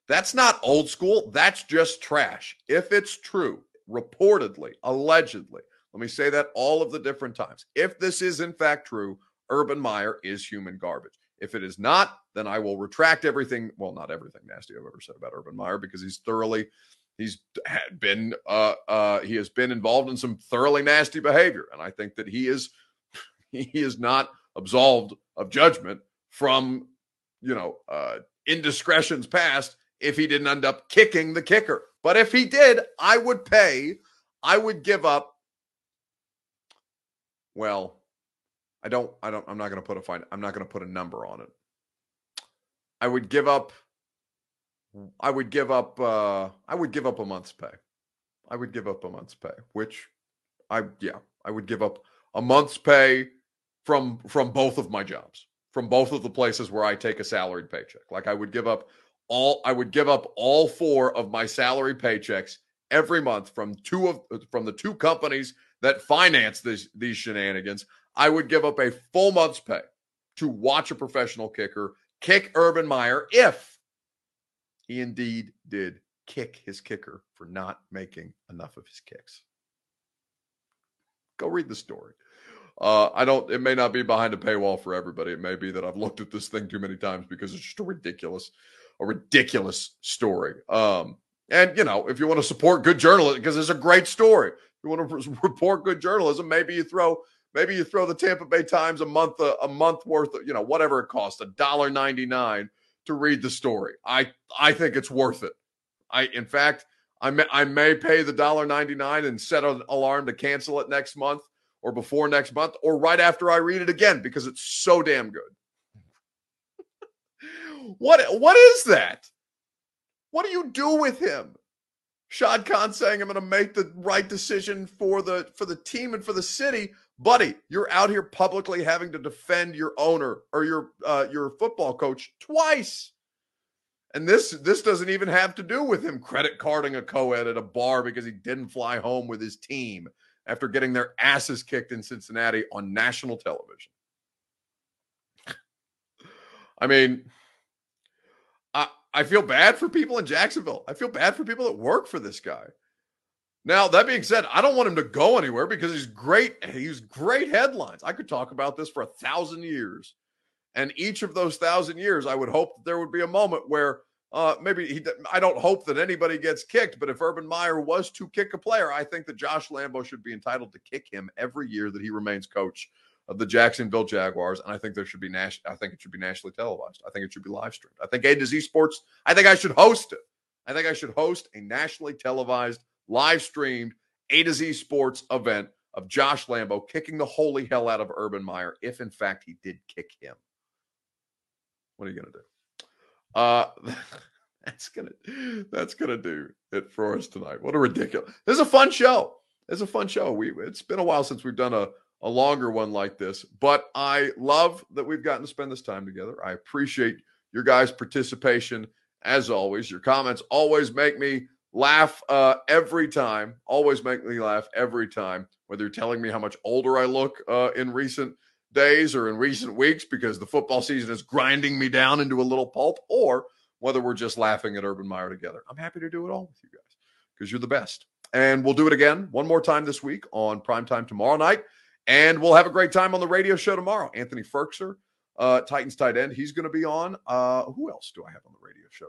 That's not old school. That's just trash. If it's true, reportedly, allegedly, let me say that all of the different times. If this is in fact true, Urban Meyer is human garbage. If it is not, then I will retract everything. Well, not everything nasty I've ever said about Urban Meyer because he's thoroughly, he's been, uh, uh, he has been involved in some thoroughly nasty behavior, and I think that he is, he is not absolved of judgment from you know, uh, indiscretions past if he didn't end up kicking the kicker. But if he did, I would pay, I would give up. Well, I don't, I don't, I'm not going to put a fine, I'm not going to put a number on it. I would give up, I would give up, uh, I would give up a month's pay. I would give up a month's pay, which I, yeah, I would give up a month's pay from from both of my jobs from both of the places where I take a salaried paycheck. Like I would give up all I would give up all four of my salary paychecks every month from two of from the two companies that finance this, these shenanigans. I would give up a full month's pay to watch a professional kicker kick Urban Meyer if he indeed did kick his kicker for not making enough of his kicks. Go read the story. Uh, I don't. It may not be behind a paywall for everybody. It may be that I've looked at this thing too many times because it's just a ridiculous, a ridiculous story. Um, and you know, if you want to support good journalism, because it's a great story, you want to report good journalism. Maybe you throw, maybe you throw the Tampa Bay Times a month, a, a month worth, of, you know, whatever it costs, a dollar ninety nine to read the story. I, I think it's worth it. I, in fact, I may, I may pay the dollar ninety nine and set an alarm to cancel it next month or before next month or right after I read it again because it's so damn good. what what is that? What do you do with him? Shad Khan saying I'm going to make the right decision for the for the team and for the city, buddy. You're out here publicly having to defend your owner or your uh, your football coach twice. And this this doesn't even have to do with him credit carding a co-ed at a bar because he didn't fly home with his team after getting their asses kicked in Cincinnati on national television. I mean, I I feel bad for people in Jacksonville. I feel bad for people that work for this guy. Now, that being said, I don't want him to go anywhere because he's great. He's great headlines. I could talk about this for a thousand years. And each of those thousand years, I would hope that there would be a moment where uh, maybe he, I don't hope that anybody gets kicked, but if Urban Meyer was to kick a player, I think that Josh Lambo should be entitled to kick him every year that he remains coach of the Jacksonville Jaguars, and I think there should be national. I think it should be nationally televised. I think it should be live streamed. I think A to Z Sports. I think I should host it. I think I should host a nationally televised, live streamed A to Z Sports event of Josh Lambo kicking the holy hell out of Urban Meyer, if in fact he did kick him. What are you gonna do? Uh, that's gonna that's gonna do it for us tonight. What a ridiculous! This is a fun show. It's a fun show. We it's been a while since we've done a a longer one like this. But I love that we've gotten to spend this time together. I appreciate your guys' participation as always. Your comments always make me laugh uh, every time. Always make me laugh every time. Whether you're telling me how much older I look uh, in recent days or in recent weeks because the football season is grinding me down into a little pulp, or whether we're just laughing at Urban Meyer together. I'm happy to do it all with you guys because you're the best. And we'll do it again one more time this week on primetime tomorrow night. And we'll have a great time on the radio show tomorrow. Anthony Firkser, uh, Titans tight end, he's going to be on. Uh, who else do I have on the radio show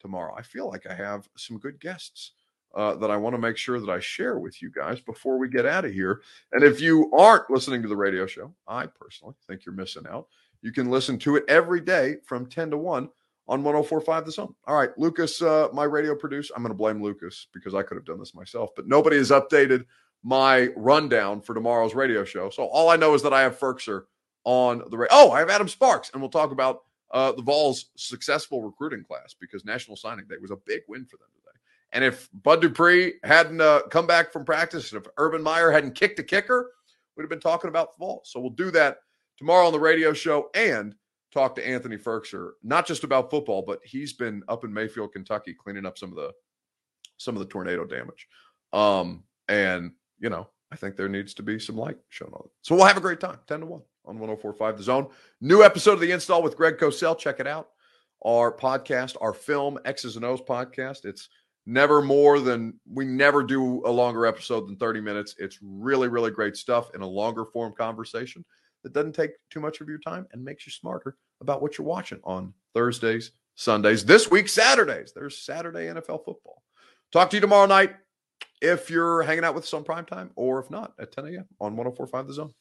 tomorrow? I feel like I have some good guests uh, that I want to make sure that I share with you guys before we get out of here. And if you aren't listening to the radio show, I personally think you're missing out. You can listen to it every day from 10 to 1 on 1045 The Zone. All right, Lucas, uh, my radio producer, I'm going to blame Lucas because I could have done this myself, but nobody has updated my rundown for tomorrow's radio show. So all I know is that I have Firkser on the radio. Oh, I have Adam Sparks, and we'll talk about uh, the Vols' successful recruiting class because National Signing Day was a big win for them today. And if Bud Dupree hadn't uh, come back from practice, and if Urban Meyer hadn't kicked a kicker, we'd have been talking about the Vols. So we'll do that tomorrow on the radio show and talk to Anthony Firkser, not just about football, but he's been up in Mayfield, Kentucky, cleaning up some of the some of the tornado damage. Um, and you know, I think there needs to be some light shown on it. So we'll have a great time, 10 to 1 on 1045 The Zone. New episode of The Install with Greg Cosell. Check it out. Our podcast, our film, X's and O's podcast. It's never more than, we never do a longer episode than 30 minutes. It's really, really great stuff in a longer form conversation that doesn't take too much of your time and makes you smarter about what you're watching on Thursdays, Sundays, this week, Saturdays. There's Saturday NFL football. Talk to you tomorrow night if you're hanging out with us on prime time, or if not, at 10 a.m. on 1045 The Zone.